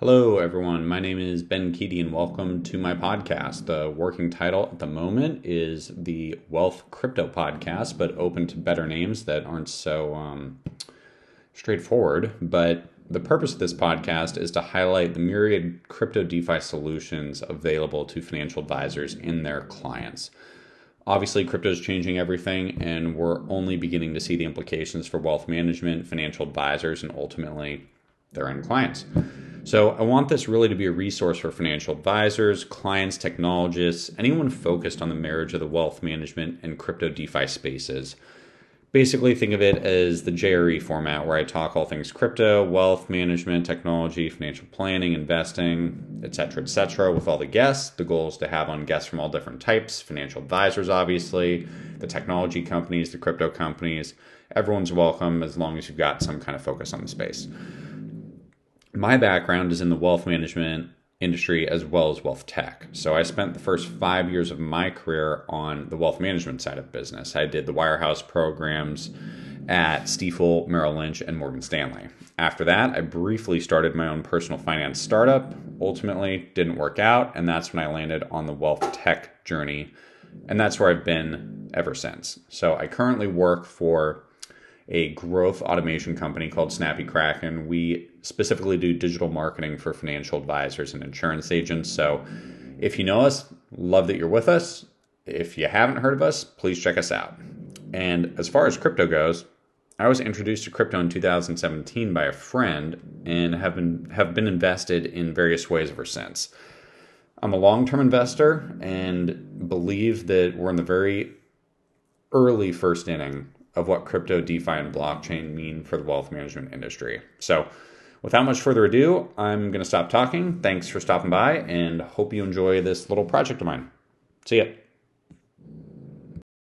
Hello, everyone. My name is Ben Keaty, and welcome to my podcast. The working title at the moment is the Wealth Crypto Podcast, but open to better names that aren't so um, straightforward. But the purpose of this podcast is to highlight the myriad crypto DeFi solutions available to financial advisors and their clients. Obviously, crypto is changing everything, and we're only beginning to see the implications for wealth management, financial advisors, and ultimately their end clients. So I want this really to be a resource for financial advisors, clients, technologists, anyone focused on the marriage of the wealth management and crypto DeFi spaces. Basically, think of it as the JRE format where I talk all things crypto, wealth management, technology, financial planning, investing, etc., etc. with all the guests. The goal is to have on guests from all different types, financial advisors, obviously, the technology companies, the crypto companies. Everyone's welcome as long as you've got some kind of focus on the space my background is in the wealth management industry as well as wealth tech. So I spent the first five years of my career on the wealth management side of business. I did the wirehouse programs at Stifel, Merrill Lynch, and Morgan Stanley. After that, I briefly started my own personal finance startup. Ultimately, didn't work out, and that's when I landed on the wealth tech journey. And that's where I've been ever since. So I currently work for a growth automation company called Snappy Kraken. We specifically do digital marketing for financial advisors and insurance agents. So if you know us, love that you're with us. If you haven't heard of us, please check us out. And as far as crypto goes, I was introduced to crypto in 2017 by a friend and have been have been invested in various ways ever since. I'm a long-term investor and believe that we're in the very early first inning of what crypto, DeFi, and blockchain mean for the wealth management industry. So, without much further ado, I'm going to stop talking. Thanks for stopping by and hope you enjoy this little project of mine. See ya.